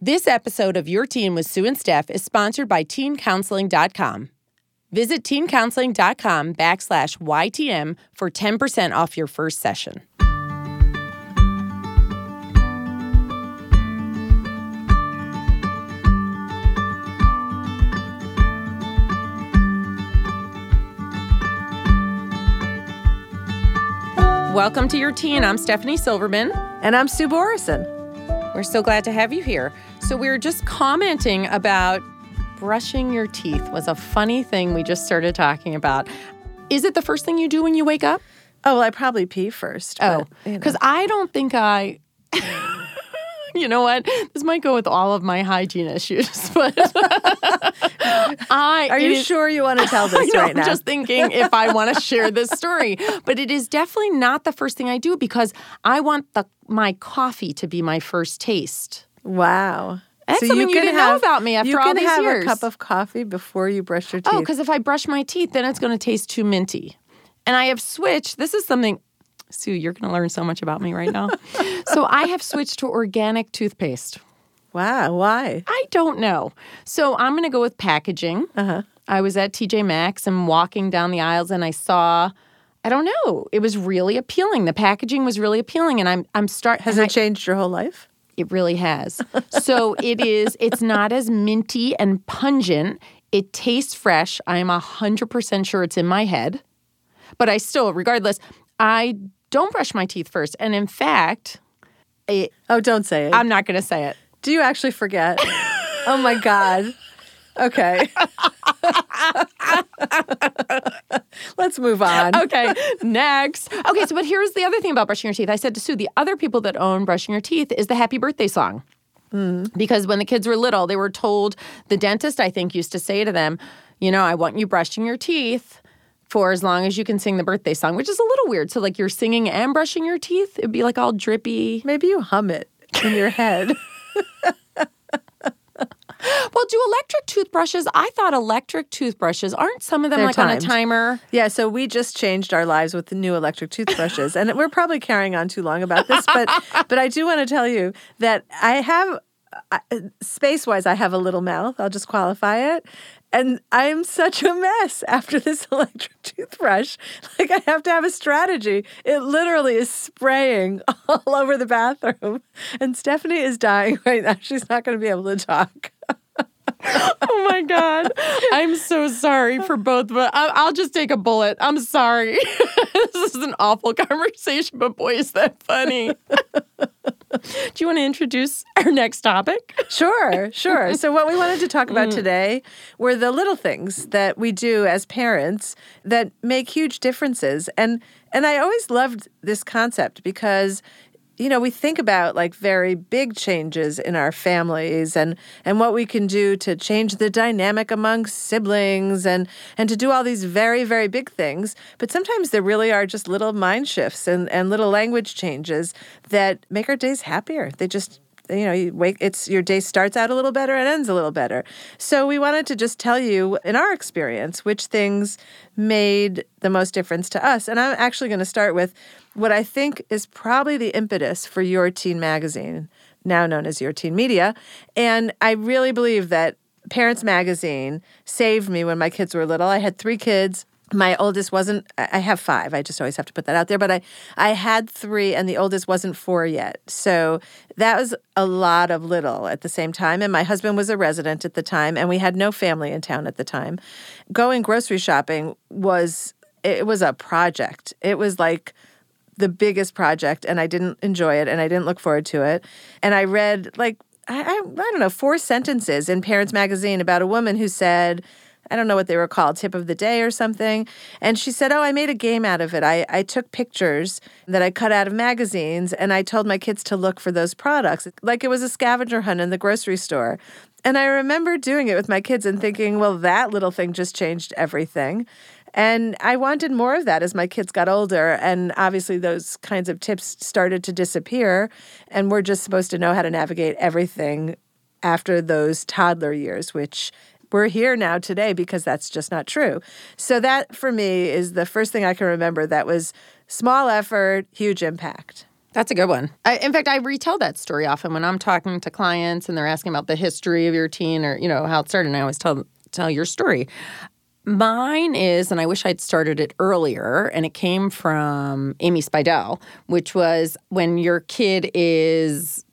This episode of Your Teen with Sue and Steph is sponsored by teencounseling.com. Visit teencounseling.com backslash YTM for 10% off your first session. Welcome to Your Teen. I'm Stephanie Silverman. And I'm Sue Borison. We're so glad to have you here. So, we were just commenting about brushing your teeth was a funny thing we just started talking about. Is it the first thing you do when you wake up? Oh, well, I probably pee first. Oh, because I don't think I. you know what? This might go with all of my hygiene issues, but I are you is, sure you want to tell this know, right now? I'm just thinking if I want to share this story, but it is definitely not the first thing I do because I want the my coffee to be my first taste. Wow. That's so something you, you didn't have, know about me after all these years. You can have a cup of coffee before you brush your oh, teeth. Oh, because if I brush my teeth, then it's going to taste too minty. And I have switched. This is something Sue, you're going to learn so much about me right now. so I have switched to organic toothpaste. Wow, why? I don't know. So I'm going to go with packaging. Uh-huh. I was at TJ Maxx and walking down the aisles and I saw I don't know. It was really appealing. The packaging was really appealing and I'm I'm start Has it I, changed your whole life? It really has. so it is it's not as minty and pungent. It tastes fresh. I'm 100% sure it's in my head. But I still regardless, I don't brush my teeth first. And in fact, oh, don't say it. I'm not going to say it. Do you actually forget? oh my God. Okay. Let's move on. Okay, next. Okay, so but here's the other thing about brushing your teeth. I said to Sue, the other people that own brushing your teeth is the happy birthday song. Mm. Because when the kids were little, they were told, the dentist, I think, used to say to them, you know, I want you brushing your teeth for as long as you can sing the birthday song, which is a little weird. So, like, you're singing and brushing your teeth, it'd be like all drippy. Maybe you hum it in your head. well, do electric toothbrushes? I thought electric toothbrushes aren't some of them They're like timed. on a timer? Yeah, so we just changed our lives with the new electric toothbrushes, and we're probably carrying on too long about this, but but I do want to tell you that I have Uh, space wise, I have a little mouth. I'll just qualify it. And I am such a mess after this electric toothbrush. Like, I have to have a strategy. It literally is spraying all over the bathroom. And Stephanie is dying right now. She's not going to be able to talk. Oh my god. I'm so sorry for both but i'll just take a bullet. I'm sorry. This is an awful conversation but boy is that funny. Do you want to introduce our next topic? Sure sure. So what we wanted to talk about mm. today were the little things that we do as parents that make huge differences. And and i always loved this concept because you know, we think about like very big changes in our families and and what we can do to change the dynamic among siblings and and to do all these very very big things, but sometimes there really are just little mind shifts and and little language changes that make our days happier. They just you know, you wake it's your day starts out a little better and ends a little better. So we wanted to just tell you in our experience which things made the most difference to us. And I'm actually going to start with what I think is probably the impetus for Your Teen magazine, now known as Your Teen Media. And I really believe that Parents Magazine saved me when my kids were little. I had three kids my oldest wasn't i have five i just always have to put that out there but i i had three and the oldest wasn't four yet. So that was a lot of little at the same time. And my husband was a resident at the time and we had no family in town at the time. Going grocery shopping was it was a project. It was like the biggest project and i didn't enjoy it and i didn't look forward to it. And i read like I, I, I don't know four sentences in parents magazine about a woman who said I don't know what they were called, tip of the day or something. And she said, Oh, I made a game out of it. I, I took pictures that I cut out of magazines and I told my kids to look for those products, like it was a scavenger hunt in the grocery store. And I remember doing it with my kids and thinking, well, that little thing just changed everything. And I wanted more of that as my kids got older. And obviously, those kinds of tips started to disappear. And we're just supposed to know how to navigate everything after those toddler years, which we're here now today because that's just not true. So that for me is the first thing I can remember that was small effort, huge impact. That's a good one. I, in fact, I retell that story often when I'm talking to clients and they're asking about the history of your teen or you know how it started. And I always tell tell your story. Mine is, and I wish I'd started it earlier, and it came from Amy Speidel, which was when your kid is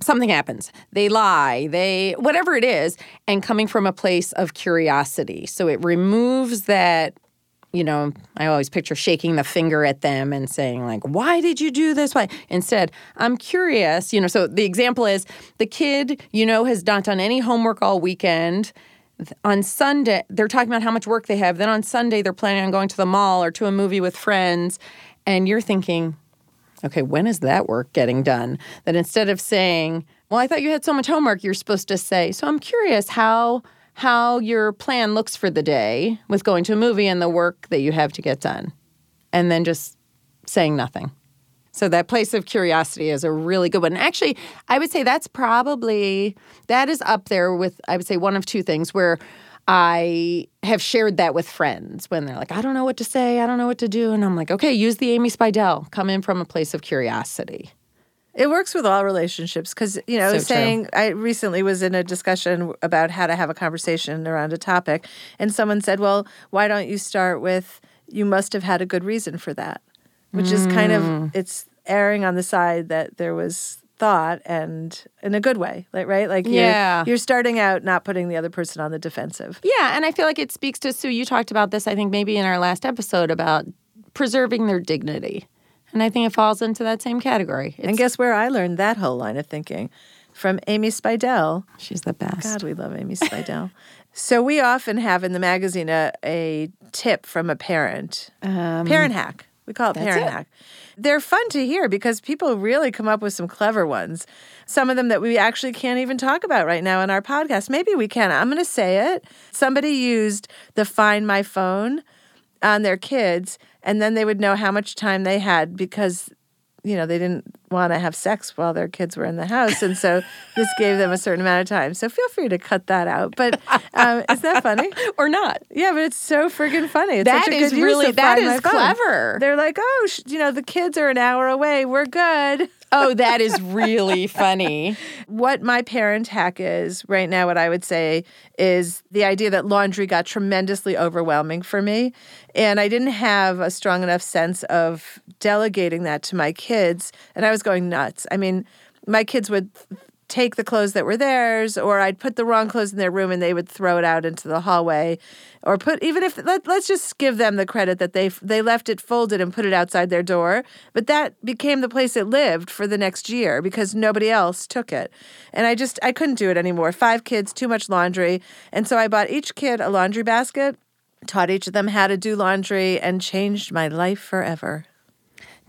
something happens. They lie, they whatever it is, and coming from a place of curiosity. So it removes that you know, I always picture shaking the finger at them and saying, like, why did you do this? Why? Instead, I'm curious, you know. So the example is the kid, you know, has not done any homework all weekend. On Sunday, they're talking about how much work they have. Then on Sunday, they're planning on going to the mall or to a movie with friends. And you're thinking, okay, when is that work getting done? That instead of saying, well, I thought you had so much homework, you're supposed to say, so I'm curious how how your plan looks for the day with going to a movie and the work that you have to get done. And then just saying nothing. So that place of curiosity is a really good one. Actually, I would say that's probably that is up there with I would say one of two things where I have shared that with friends when they're like, I don't know what to say, I don't know what to do. And I'm like, okay, use the Amy Speidel. Come in from a place of curiosity. It works with all relationships because, you know, So saying I recently was in a discussion about how to have a conversation around a topic, and someone said, Well, why don't you start with, you must have had a good reason for that? Which is kind Mm. of, it's erring on the side that there was thought and in a good way, like, right? Like, you're, Yeah. you're starting out not putting the other person on the defensive. Yeah, and I feel like it speaks to Sue. You talked about this, I think, maybe in our last episode about preserving their dignity. And I think it falls into that same category. It's, And guess where I learned that whole line of thinking? From Amy Speidel. she's the best. God, we love Amy Speidel. so we often have in the magazine a, a tip from a parent. Um, parent hack. We call it parent it. hack. They're fun to hear because people really come up with some clever ones. Some of them that we actually can't even talk about right now in our podcast. Maybe we can. I'm going to say it. Somebody used the Find My Phone on their kids, and then they would know how much time they had because you know, they didn't want to have sex while their kids were in the house. And so this gave them a certain amount of time. So feel free to cut that out. But um, isn't that funny? or not. Yeah, but it's so friggin' funny. It's That such a is really- that Phone. clever. They're like, oh, sh- you know, the kids are an hour away. We're good. Oh, that is really funny. What my parent hack is right now, what I would say is the idea that laundry got tremendously overwhelming for me. And I didn't have a strong enough sense of delegating that to my kids. And I was going nuts. I mean, my kids would take the clothes that were theirs, or I'd put the wrong clothes in their room and they would throw it out into the hallway, or put even if let, let's just give them the credit that they they left it folded and put it outside their door, but that became the place it lived for the next year because nobody else took it, and I just I couldn't do it anymore. Five kids, too much laundry, and so I bought each kid a laundry basket, taught each of them how to do laundry, and changed my life forever.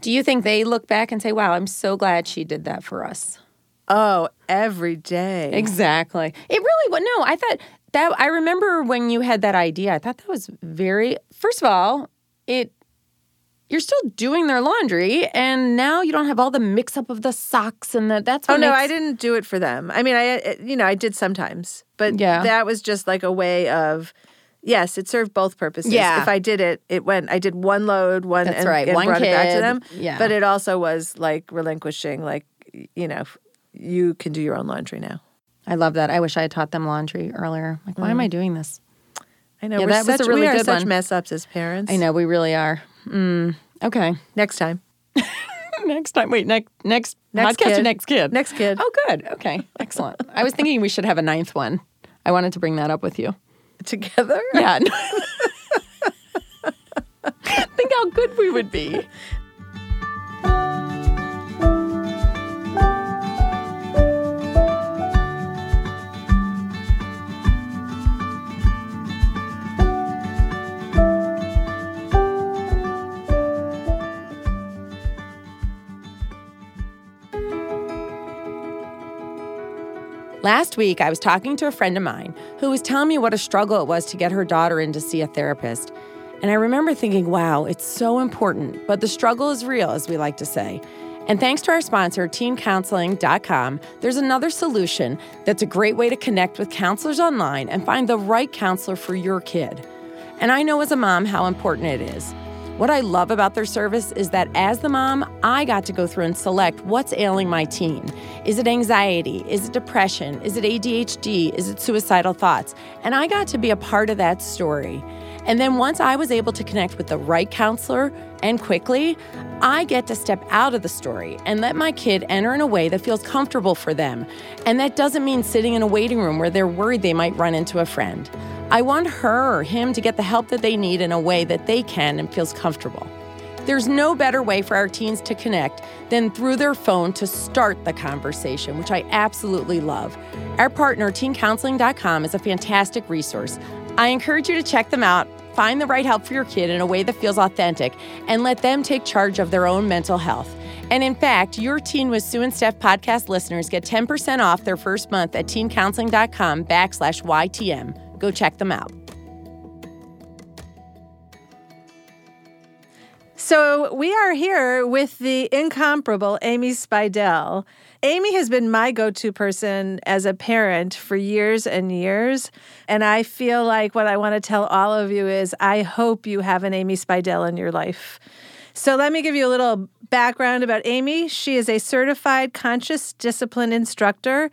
Do you think they look back and say, wow, I'm so glad she did that for us? Oh, every day. Exactly. It really was. No, I thought that, I remember when you had that idea, I thought that was very, first of all, it, you're still doing their laundry and now you don't have all the mix up of the socks and the, that's Oh no, makes- I didn't do it for them. I mean, I you know I did sometimes, but Yeah. that was just like a way of. Yes, it served both purposes. Yeah. If I did it, it went. I did one load, one That's and, right, and one brought it back to kid, them. yeah. But it also was like relinquishing, like you know, you can do your own laundry now. I love that. I wish I had taught them laundry earlier. Like, why am I doing this? I know Yeah, we're that was such, a really we are good such one. mess ups as parents. I know we really are. Mm, okay. Next time, next time. Wait, next next, Next podcast kid. next kid? Next kid. Oh, good. Okay, excellent. I was thinking we should have a ninth one. I wanted to bring that up with you. together. Yeah. Think how good we would be. Last week, I was talking to a friend of mine who was telling me what a struggle it was to get her daughter in to see a therapist. And I remember thinking, wow, it's so important, but the struggle is real, as we like to say. And thanks to our sponsor, teencounseling.com, there's another solution that's a great way to connect with counselors online and find the right counselor for your kid. And I know as a mom how important it is. What I love about their service is that as the mom, I got to go through and select what's ailing my teen. Is it anxiety? Is it depression? Is it ADHD? Is it suicidal thoughts? And I got to be a part of that story. And then once I was able to connect with the right counselor and quickly, I get to step out of the story and let my kid enter in a way that feels comfortable for them. And that doesn't mean sitting in a waiting room where they're worried they might run into a friend. I want her or him to get the help that they need in a way that they can and feels comfortable. There's no better way for our teens to connect than through their phone to start the conversation, which I absolutely love. Our partner, teencounseling.com, is a fantastic resource. I encourage you to check them out, find the right help for your kid in a way that feels authentic, and let them take charge of their own mental health. And in fact, your Teen with Sue and Steph podcast listeners get 10% off their first month at teencounseling.com backslash YTM. Go check them out. So we are here with the incomparable Amy Speidel. Amy has been my go to person as a parent for years and years. And I feel like what I want to tell all of you is I hope you have an Amy Speidel in your life. So let me give you a little background about Amy. She is a certified conscious discipline instructor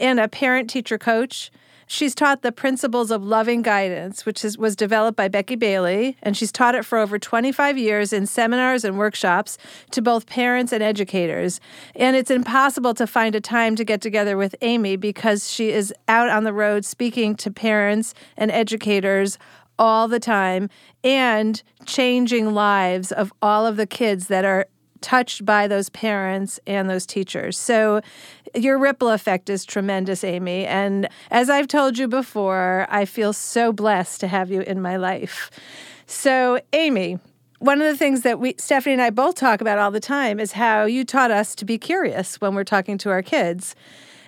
and a parent teacher coach. She's taught the principles of loving guidance, which is, was developed by Becky Bailey, and she's taught it for over 25 years in seminars and workshops to both parents and educators. And it's impossible to find a time to get together with Amy because she is out on the road speaking to parents and educators all the time and changing lives of all of the kids that are touched by those parents and those teachers. So your ripple effect is tremendous, Amy. And as I've told you before, I feel so blessed to have you in my life. So, Amy, one of the things that we Stephanie and I both talk about all the time is how you taught us to be curious when we're talking to our kids.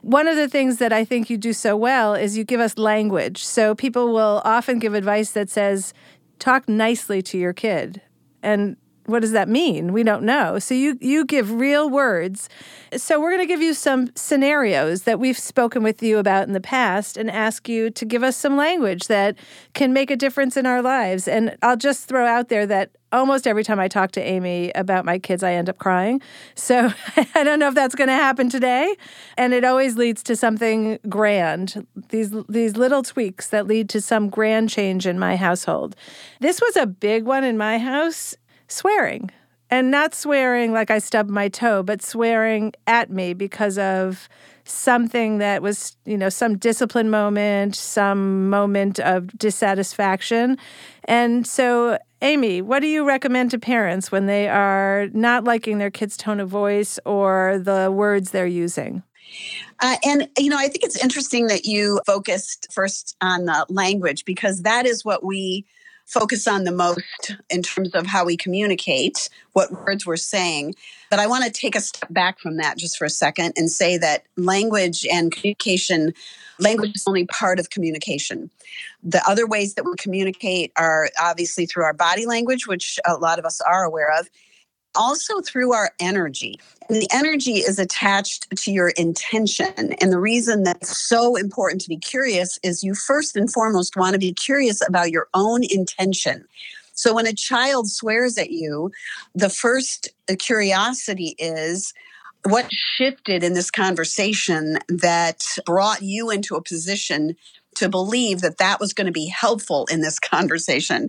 One of the things that I think you do so well is you give us language. So people will often give advice that says, talk nicely to your kid. And what does that mean? We don't know. So you you give real words. So we're going to give you some scenarios that we've spoken with you about in the past and ask you to give us some language that can make a difference in our lives. And I'll just throw out there that almost every time I talk to Amy about my kids I end up crying. So I don't know if that's going to happen today, and it always leads to something grand. These these little tweaks that lead to some grand change in my household. This was a big one in my house swearing and not swearing like I stubbed my toe, but swearing at me because of something that was, you know, some discipline moment, some moment of dissatisfaction. And so, Amy, what do you recommend to parents when they are not liking their kids' tone of voice or the words they're using? Uh, and, you know, I think it's interesting that you focused first on the language because that is what we focus on the most in terms of how we communicate, what words we're saying. But I want to take a step back from that just for a second and say that language and communication, language is only part of communication. The other ways that we communicate are obviously through our body language, which a lot of us are aware of, also through our energy. And the energy is attached to your intention. And the reason that's so important to be curious is you first and foremost want to be curious about your own intention. So when a child swears at you, the first uh, curiosity is what shifted in this conversation that brought you into a position to believe that that was going to be helpful in this conversation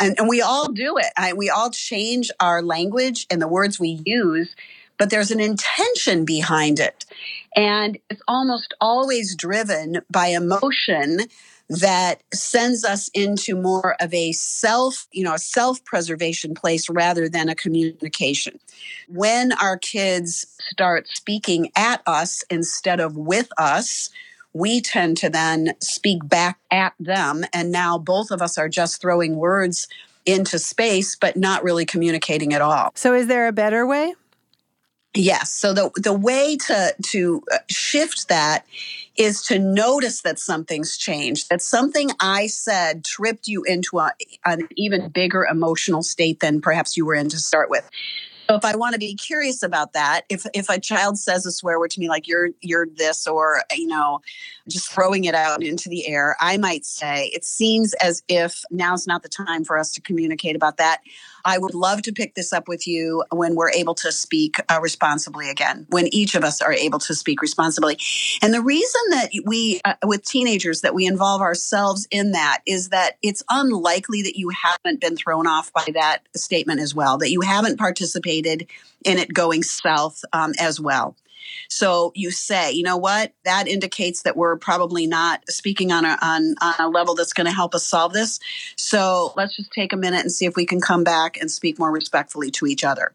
and, and we all do it. I, we all change our language and the words we use, but there's an intention behind it. And it's almost always driven by emotion that sends us into more of a self, you know, a self-preservation place rather than a communication. When our kids start speaking at us instead of with us, we tend to then speak back at them. And now both of us are just throwing words into space, but not really communicating at all. So, is there a better way? Yes. So the the way to to uh, shift that is to notice that something's changed, that something I said tripped you into a, an even bigger emotional state than perhaps you were in to start with. So if I want to be curious about that, if if a child says a swear word to me like you're you're this or you know, just throwing it out into the air, I might say it seems as if now's not the time for us to communicate about that. I would love to pick this up with you when we're able to speak uh, responsibly again, when each of us are able to speak responsibly. And the reason that we, uh, with teenagers, that we involve ourselves in that is that it's unlikely that you haven't been thrown off by that statement as well, that you haven't participated in it going south um, as well. So you say, you know what? That indicates that we're probably not speaking on a, on, on a level that's going to help us solve this. So let's just take a minute and see if we can come back and speak more respectfully to each other.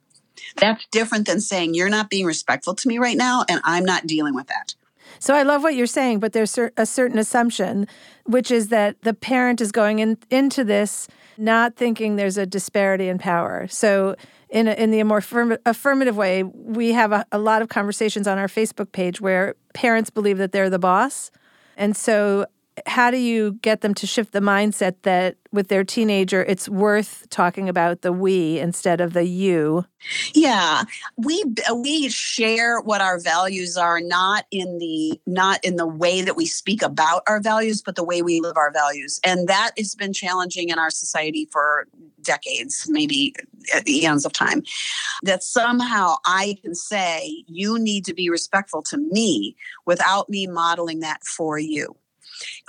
That's different than saying, you're not being respectful to me right now, and I'm not dealing with that. So I love what you're saying, but there's a certain assumption, which is that the parent is going in, into this not thinking there's a disparity in power. So in, a, in the more affirm- affirmative way, we have a, a lot of conversations on our Facebook page where parents believe that they're the boss. And so how do you get them to shift the mindset that with their teenager it's worth talking about the we instead of the you? Yeah. We we share what our values are not in the not in the way that we speak about our values but the way we live our values. And that has been challenging in our society for decades maybe the eons of time. That somehow i can say you need to be respectful to me without me modeling that for you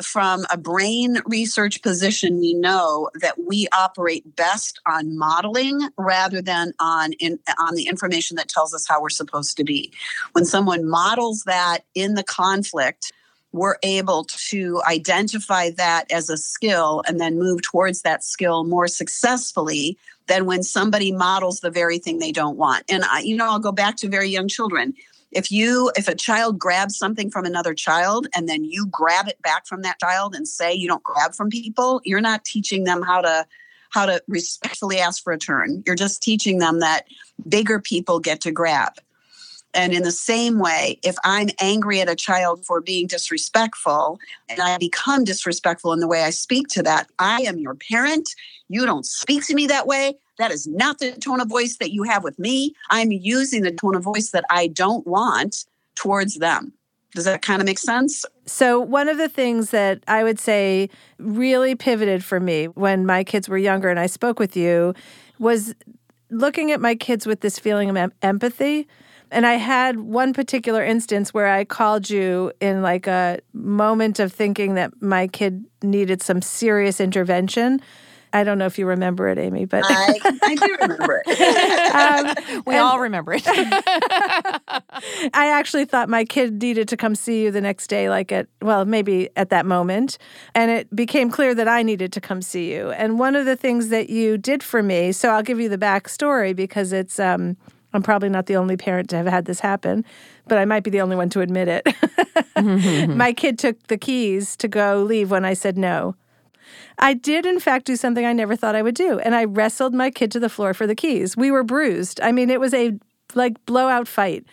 from a brain research position, we know that we operate best on modeling rather than on in, on the information that tells us how we're supposed to be. When someone models that in the conflict, we're able to identify that as a skill and then move towards that skill more successfully than when somebody models the very thing they don't want. And I, you know, I'll go back to very young children if you if a child grabs something from another child and then you grab it back from that child and say you don't grab from people you're not teaching them how to how to respectfully ask for a turn you're just teaching them that bigger people get to grab and in the same way, if I'm angry at a child for being disrespectful and I become disrespectful in the way I speak to that, I am your parent. You don't speak to me that way. That is not the tone of voice that you have with me. I'm using the tone of voice that I don't want towards them. Does that kind of make sense? So, one of the things that I would say really pivoted for me when my kids were younger and I spoke with you was looking at my kids with this feeling of em- empathy. And I had one particular instance where I called you in like a moment of thinking that my kid needed some serious intervention. I don't know if you remember it, Amy, but I, I do remember it. um, we all remember it. I actually thought my kid needed to come see you the next day, like at, well, maybe at that moment. And it became clear that I needed to come see you. And one of the things that you did for me, so I'll give you the backstory because it's, um, I'm probably not the only parent to have had this happen, but I might be the only one to admit it. My kid took the keys to go leave when I said no. I did, in fact, do something I never thought I would do. And I wrestled my kid to the floor for the keys. We were bruised. I mean, it was a like blowout fight.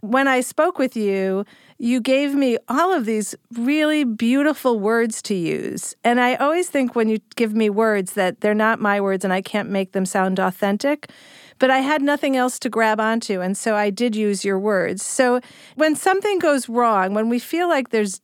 When I spoke with you, you gave me all of these really beautiful words to use. And I always think when you give me words that they're not my words and I can't make them sound authentic. But I had nothing else to grab onto. And so I did use your words. So when something goes wrong, when we feel like there's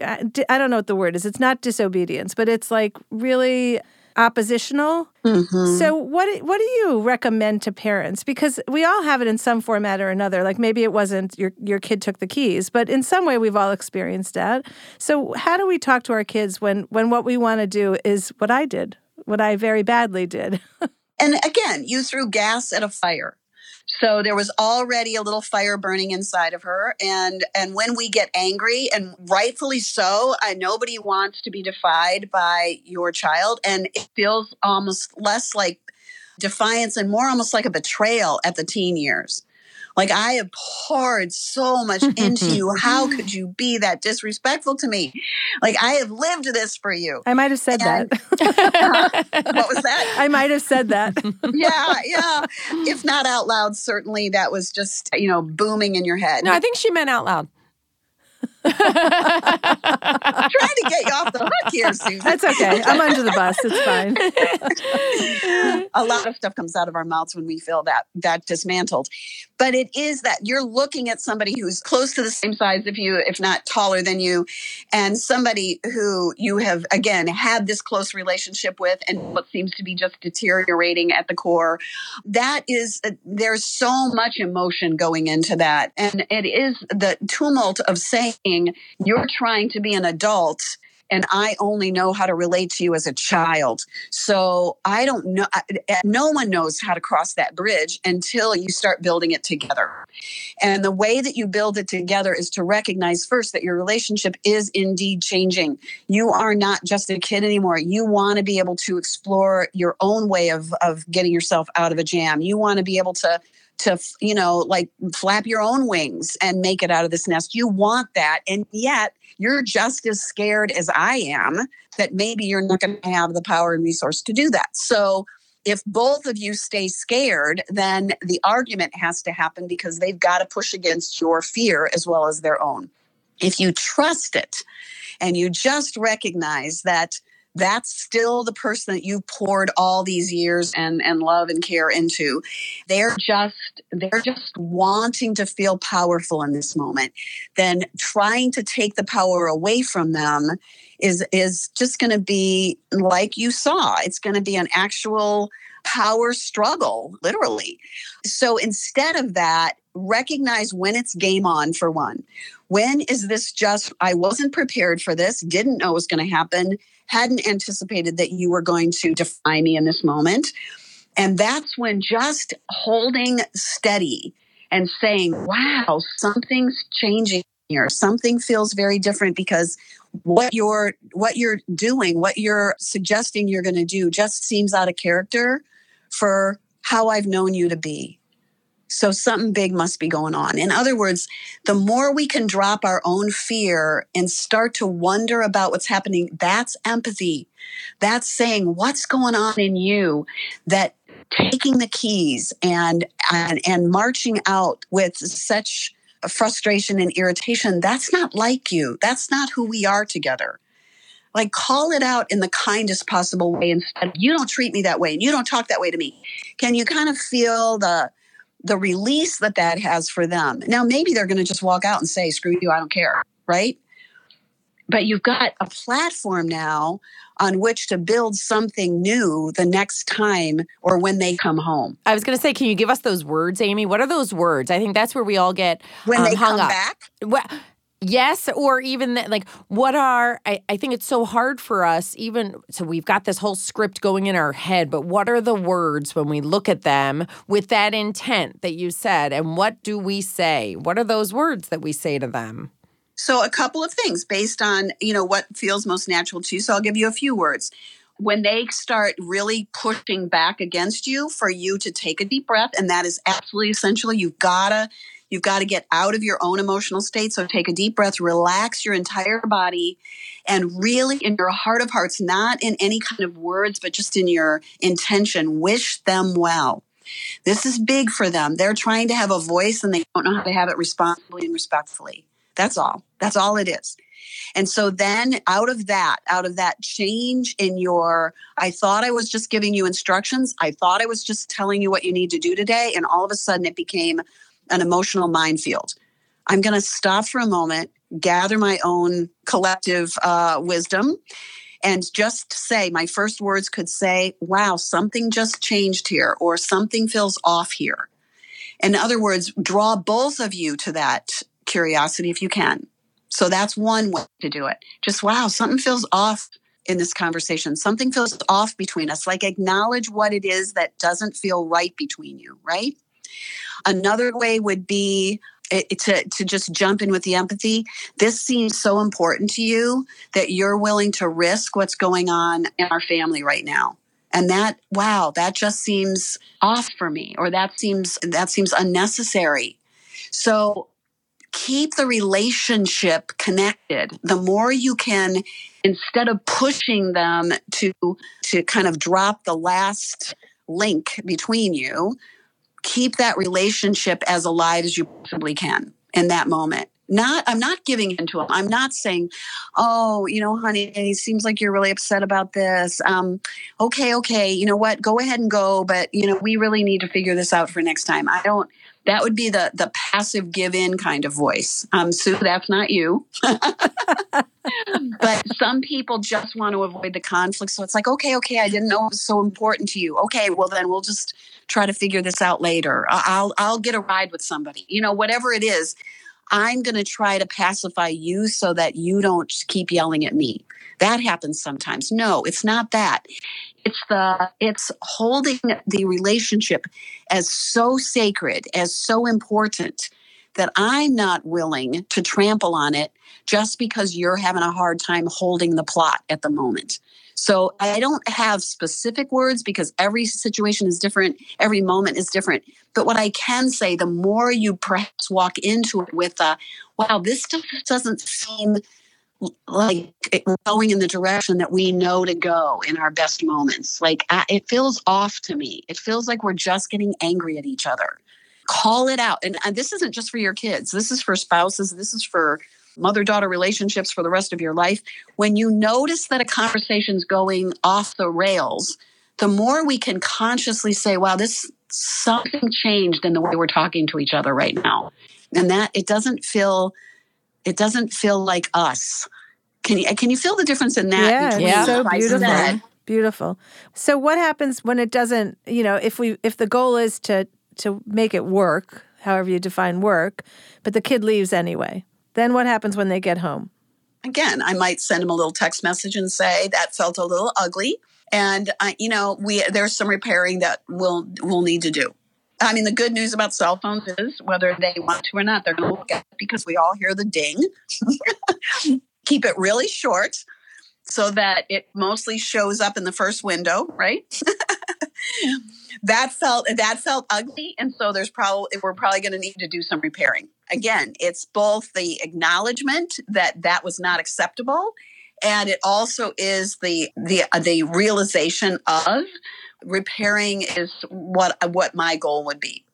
I don't know what the word is. It's not disobedience, but it's like really oppositional. Mm-hmm. So what what do you recommend to parents because we all have it in some format or another. Like maybe it wasn't your your kid took the keys, but in some way we've all experienced that. So how do we talk to our kids when when what we want to do is what I did, what I very badly did? and again, you threw gas at a fire. So there was already a little fire burning inside of her. And and when we get angry, and rightfully so, uh, nobody wants to be defied by your child, and it feels almost less like defiance and more almost like a betrayal at the teen years. Like I have poured so much into you. How could you be that disrespectful to me? Like I have lived this for you. I might have said and, that. what was that? I might have said that. yeah, yeah. If not out loud, certainly that was just, you know, booming in your head. No, I think she meant out loud. trying to get you off the hook here, Susan. That's okay. I'm under the bus. It's fine. a lot of stuff comes out of our mouths when we feel that that dismantled. But it is that you're looking at somebody who's close to the same size of you, if not taller than you, and somebody who you have, again, had this close relationship with and what seems to be just deteriorating at the core. That is, uh, there's so much emotion going into that. And it is the tumult of saying you're trying to be an adult and I only know how to relate to you as a child. So I don't know, eh, no one knows how to cross that bridge until you start building it together. And the way that you build it together is to recognize first that your relationship is indeed changing. You are not just a kid anymore. You want to be able to explore your own way of, of getting yourself out of a jam. You want to be able to to you know like flap your own wings and make it out of this nest you want that and yet you're just as scared as I am that maybe you're not going to have the power and resource to do that. So if both of you stay scared, then the argument has to happen because they've got to push against your fear as well as their own. If you trust it and you just recognize that that's still the person that you poured all these years and, and love and care into. They're just they're just wanting to feel powerful in this moment. Then trying to take the power away from them is is just going to be like you saw. It's going to be an actual power struggle, literally. So instead of that, recognize when it's game on for one. When is this just, I wasn't prepared for this, didn't know it was going to happen, hadn't anticipated that you were going to defy me in this moment. And that's when just holding steady and saying, wow, something's changing here. Something feels very different because what you're what you're doing, what you're suggesting you're going to do just seems out of character for how I've known you to be. So something big must be going on. In other words, the more we can drop our own fear and start to wonder about what's happening, that's empathy. That's saying what's going on in you that taking the keys and and, and marching out with such frustration and irritation, that's not like you. That's not who we are together like call it out in the kindest possible way instead you don't treat me that way and you don't talk that way to me can you kind of feel the the release that that has for them. Now, maybe they're going to just walk out and say, screw you, I don't care, right? But you've got a platform now on which to build something new the next time or when they come home. I was going to say, can you give us those words, Amy? What are those words? I think that's where we all get when um, they hung come up. back. Well, Yes, or even that, like, what are, I, I think it's so hard for us, even, so we've got this whole script going in our head, but what are the words when we look at them with that intent that you said? And what do we say? What are those words that we say to them? So, a couple of things based on, you know, what feels most natural to you. So, I'll give you a few words. When they start really pushing back against you, for you to take a deep breath, and that is absolutely essential. You've got to You've got to get out of your own emotional state. So take a deep breath, relax your entire body, and really in your heart of hearts, not in any kind of words, but just in your intention, wish them well. This is big for them. They're trying to have a voice and they don't know how to have it responsibly and respectfully. That's all. That's all it is. And so then out of that, out of that change in your, I thought I was just giving you instructions. I thought I was just telling you what you need to do today. And all of a sudden it became, an emotional minefield. I'm going to stop for a moment, gather my own collective uh, wisdom, and just say my first words could say, wow, something just changed here, or something feels off here. In other words, draw both of you to that curiosity if you can. So that's one way to do it. Just, wow, something feels off in this conversation. Something feels off between us. Like acknowledge what it is that doesn't feel right between you, right? Another way would be eh, to, to just jump in with the empathy. This seems so important to you that you're willing to risk what's going on in our family right now. And that, wow, that just seems off for me, or that seems that seems unnecessary. So keep the relationship connected. The more you can, instead of pushing them to to kind of drop the last link between you, keep that relationship as alive as you possibly can in that moment not i'm not giving in to him i'm not saying oh you know honey it seems like you're really upset about this um, okay okay you know what go ahead and go but you know we really need to figure this out for next time i don't That would be the the passive give in kind of voice. Um, Sue, that's not you. but some people just want to avoid the conflict. So it's like, okay, okay, I didn't know it was so important to you. Okay, well then we'll just try to figure this out later. I'll I'll get a ride with somebody. You know, whatever it is, I'm going to try to pacify you so that you don't keep yelling at me. That happens sometimes. No, it's not that. It's the it's holding the relationship as so sacred, as so important that I'm not willing to trample on it just because you're having a hard time holding the plot at the moment. So I don't have specific words because every situation is different, every moment is different. But what I can say, the more you perhaps walk into it with, uh, wow, this doesn't seem like going in the direction that we know to go in our best moments. Like it feels off to me. It feels like we're just getting angry at each other. Call it out. And, and this isn't just for your kids. This is for spouses. This is for mother daughter relationships for the rest of your life. When you notice that a conversation's going off the rails, the more we can consciously say, wow, this something changed in the way we're talking to each other right now. And that it doesn't feel it doesn't feel like us. Can you can you feel the difference in that? Yeah, yeah. so beautiful. Beautiful. So what happens when it doesn't, you know, if we if the goal is to to make it work, however you define work, but the kid leaves anyway. Then what happens when they get home? Again, I might send them a little text message and say that felt a little ugly and uh, you know, we there's some repairing that we'll we'll need to do. I mean, the good news about cell phones is whether they want to or not, they're going to look at it because we all hear the ding. Keep it really short so that it mostly shows up in the first window, right? that felt that felt ugly, and so there's probably we're probably going to need to do some repairing. Again, it's both the acknowledgement that that was not acceptable, and it also is the the uh, the realization of repairing is what what my goal would be.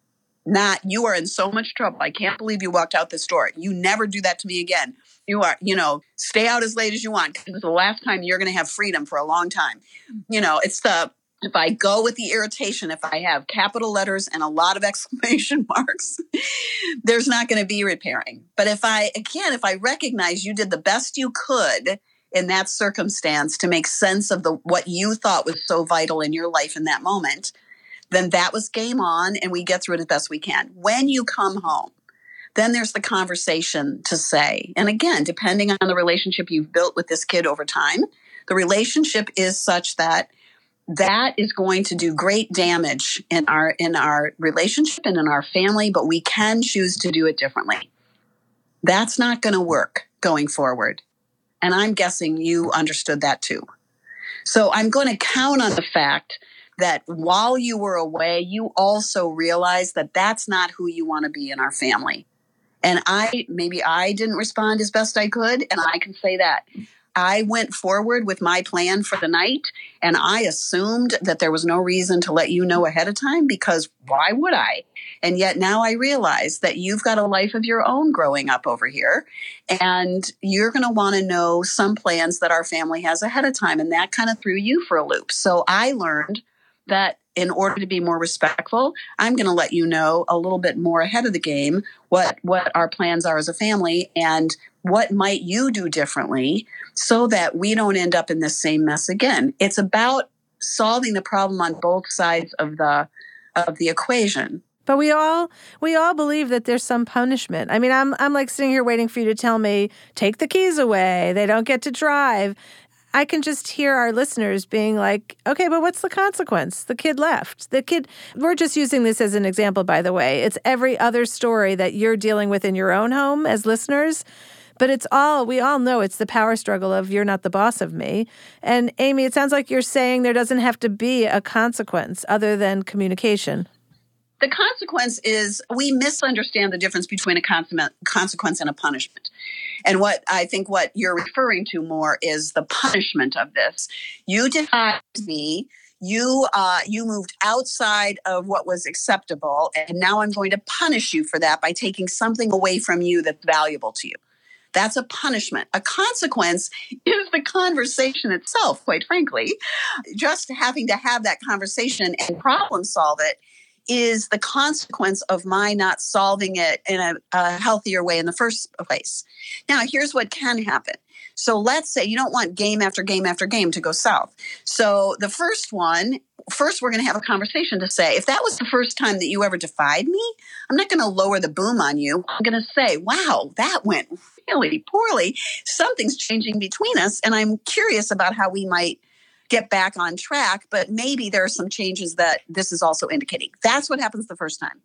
Not you are in so much trouble. I can't believe you walked out this door. You never do that to me again. You are you know stay out as late as you want. Because it's the last time you're going to have freedom for a long time. You know it's the if i go with the irritation if i have capital letters and a lot of exclamation marks there's not going to be repairing. But if i again if i recognize you did the best you could in that circumstance to make sense of the what you thought was so vital in your life in that moment then that was game on and we get through it as best we can. When you come home then there's the conversation to say. And again depending on the relationship you've built with this kid over time the relationship is such that that is going to do great damage in our in our relationship and in our family but we can choose to do it differently that's not going to work going forward and I'm guessing you understood that too. So I'm going to count on the fact that while you were away, you also realized that that's not who you want to be in our family. And I, maybe I didn't respond as best I could, and I can say that. I went forward with my plan for the night, and I assumed that there was no reason to let you know ahead of time because why would I? And yet now I realize that you've got a life of your own growing up over here, and you're going to want to know some plans that our family has ahead of time. And that kind of threw you for a loop. So I learned that in order to be more respectful, I'm going to let you know a little bit more ahead of the game what what our plans are as a family and what might you do differently so that we don't end up in the same mess again. It's about solving the problem on both sides of the of the equation. But we all we all believe that there's some punishment. I mean, I'm I'm like sitting here waiting for you to tell me take the keys away. They don't get to drive. I can just hear our listeners being like, okay, but what's the consequence? The kid left. The kid, we're just using this as an example, by the way. It's every other story that you're dealing with in your own home as listeners. But it's all, we all know it's the power struggle of you're not the boss of me. And Amy, it sounds like you're saying there doesn't have to be a consequence other than communication. The consequence is we misunderstand the difference between a consequence and a punishment. And what I think what you're referring to more is the punishment of this. You denied me. You uh, you moved outside of what was acceptable, and now I'm going to punish you for that by taking something away from you that's valuable to you. That's a punishment. A consequence is the conversation itself, quite frankly. Just having to have that conversation and problem solve it is the consequence of my not solving it in a, a healthier way in the first place. Now, here's what can happen. So let's say you don't want game after game after game to go south. So the first one, first we're going to have a conversation to say, if that was the first time that you ever defied me, I'm not going to lower the boom on you. I'm going to say, wow, that went really poorly. Something's changing between us. And I'm curious about how we might get back on track, but maybe there are some changes that this is also indicating. That's what happens the first time.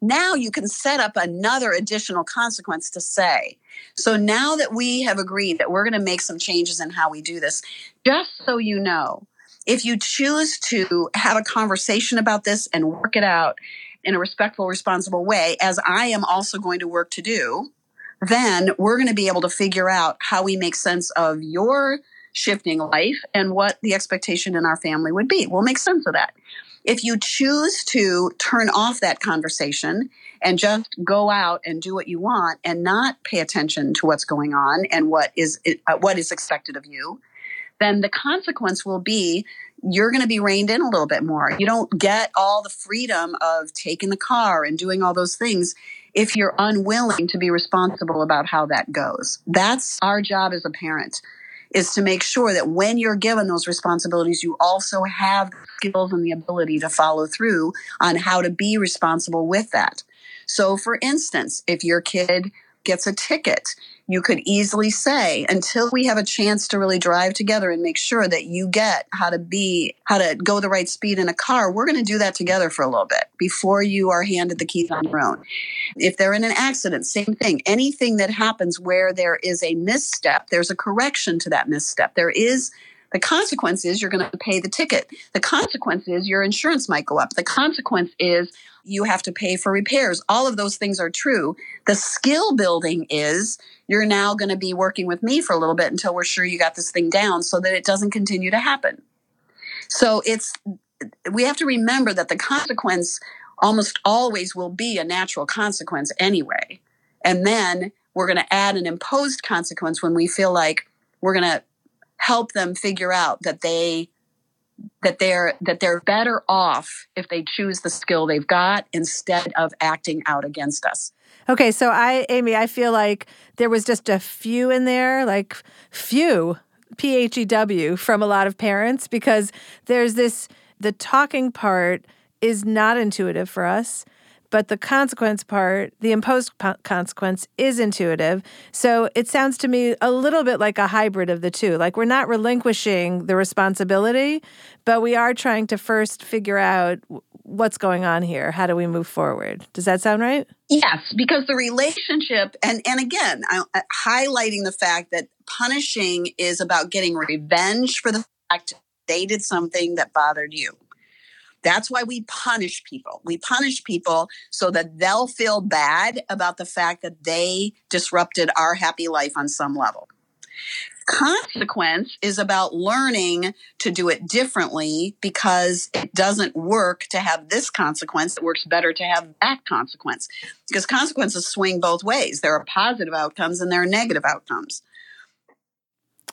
Now you can set up another additional consequence to say. So now that we have agreed that we're going to make some changes in how we do this, just so you know, if you choose to have a conversation about this and work it out in a respectful, responsible way, as I am also going to work to do, then we're going to be able to figure out how we make sense of your shifting life and what the expectation in our family would be. We'll make sense of that. If you choose to turn off that conversation and just go out and do what you want and not pay attention to what's going on and what is uh, what is expected of you, then the consequence will be you're going to be reined in a little bit more. You don't get all the freedom of taking the car and doing all those things if you're unwilling to be responsible about how that goes. That's our job as a parent is to make sure that when you're given those responsibilities, you also have the skills and the ability to follow through on how to be responsible with that. So, for instance, if your kid gets a ticket you could easily say until we have a chance to really drive together and make sure that you get how to be how to go the right speed in a car we're going to do that together for a little bit before you are handed the keys on your own. If they're in an accident same thing. Anything that happens where there is a misstep there's a correction to that misstep. There is the consequence is you're going to pay the ticket. The consequence is your insurance might go up. The consequence is you have to pay for repairs. All of those things are true. The skill building is you're now going to be working with me for a little bit until we're sure you got this thing down so that it doesn't continue to happen. So it's, we have to remember that the consequence almost always will be a natural consequence anyway. And then we're going to add an imposed consequence when we feel like we're going to help them figure out that they that they're that they're better off if they choose the skill they've got instead of acting out against us. Okay, so I Amy, I feel like there was just a few in there, like few P H E W from a lot of parents because there's this the talking part is not intuitive for us but the consequence part, the imposed consequence, is intuitive. So it sounds to me a little bit like a hybrid of the two. Like we're not relinquishing the responsibility, but we are trying to first figure out what's going on here. How do we move forward? Does that sound right? Yes, because the relationship, and, and again, I'm highlighting the fact that punishing is about getting revenge for the fact they did something that bothered you. That's why we punish people. We punish people so that they'll feel bad about the fact that they disrupted our happy life on some level. Consequence is about learning to do it differently because it doesn't work to have this consequence. It works better to have that consequence because consequences swing both ways. There are positive outcomes and there are negative outcomes.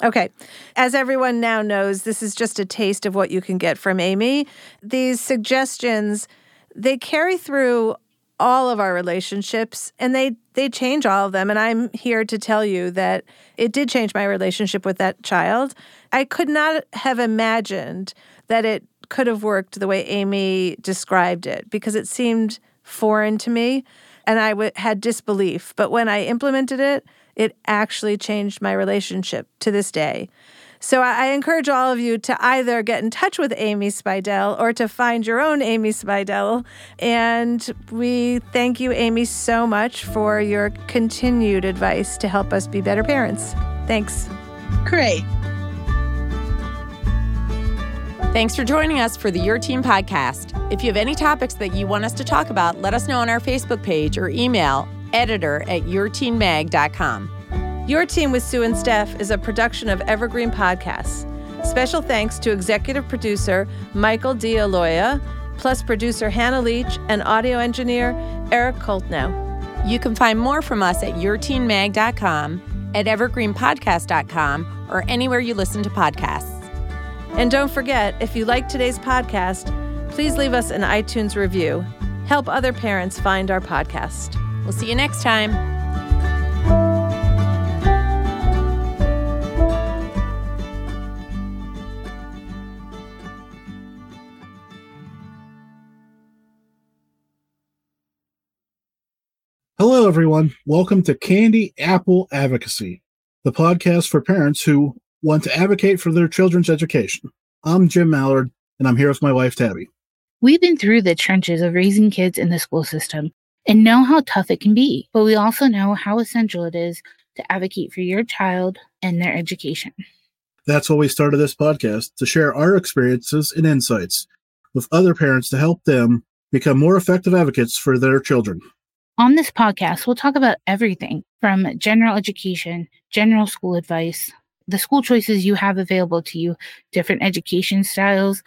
Okay. As everyone now knows, this is just a taste of what you can get from Amy. These suggestions, they carry through all of our relationships and they they change all of them and I'm here to tell you that it did change my relationship with that child. I could not have imagined that it could have worked the way Amy described it because it seemed foreign to me and I w- had disbelief. But when I implemented it, it actually changed my relationship to this day. So I encourage all of you to either get in touch with Amy Speidel or to find your own Amy Speidel. And we thank you, Amy, so much for your continued advice to help us be better parents. Thanks. Great. Thanks for joining us for the Your Teen podcast. If you have any topics that you want us to talk about, let us know on our Facebook page or email editor at yourteenmag.com. Your Teen with Sue and Steph is a production of Evergreen Podcasts. Special thanks to executive producer Michael D'Aloia, plus producer Hannah Leach and audio engineer Eric Koltnow. You can find more from us at yourteenmag.com, at evergreenpodcast.com, or anywhere you listen to podcasts. And don't forget, if you like today's podcast, please leave us an iTunes review. Help other parents find our podcast. We'll see you next time. Hello, everyone. Welcome to Candy Apple Advocacy, the podcast for parents who want to advocate for their children's education. I'm Jim Mallard, and I'm here with my wife, Tabby. We've been through the trenches of raising kids in the school system and know how tough it can be, but we also know how essential it is to advocate for your child and their education. That's why we started this podcast to share our experiences and insights with other parents to help them become more effective advocates for their children. On this podcast, we'll talk about everything from general education, general school advice, the school choices you have available to you, different education styles,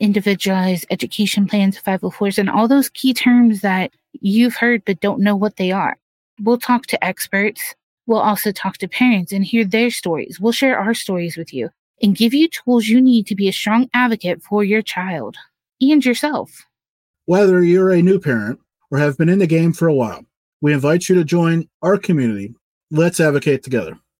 individualized education plans, 504s, and all those key terms that you've heard but don't know what they are. We'll talk to experts. We'll also talk to parents and hear their stories. We'll share our stories with you and give you tools you need to be a strong advocate for your child and yourself. Whether you're a new parent or have been in the game for a while, we invite you to join our community. Let's advocate together.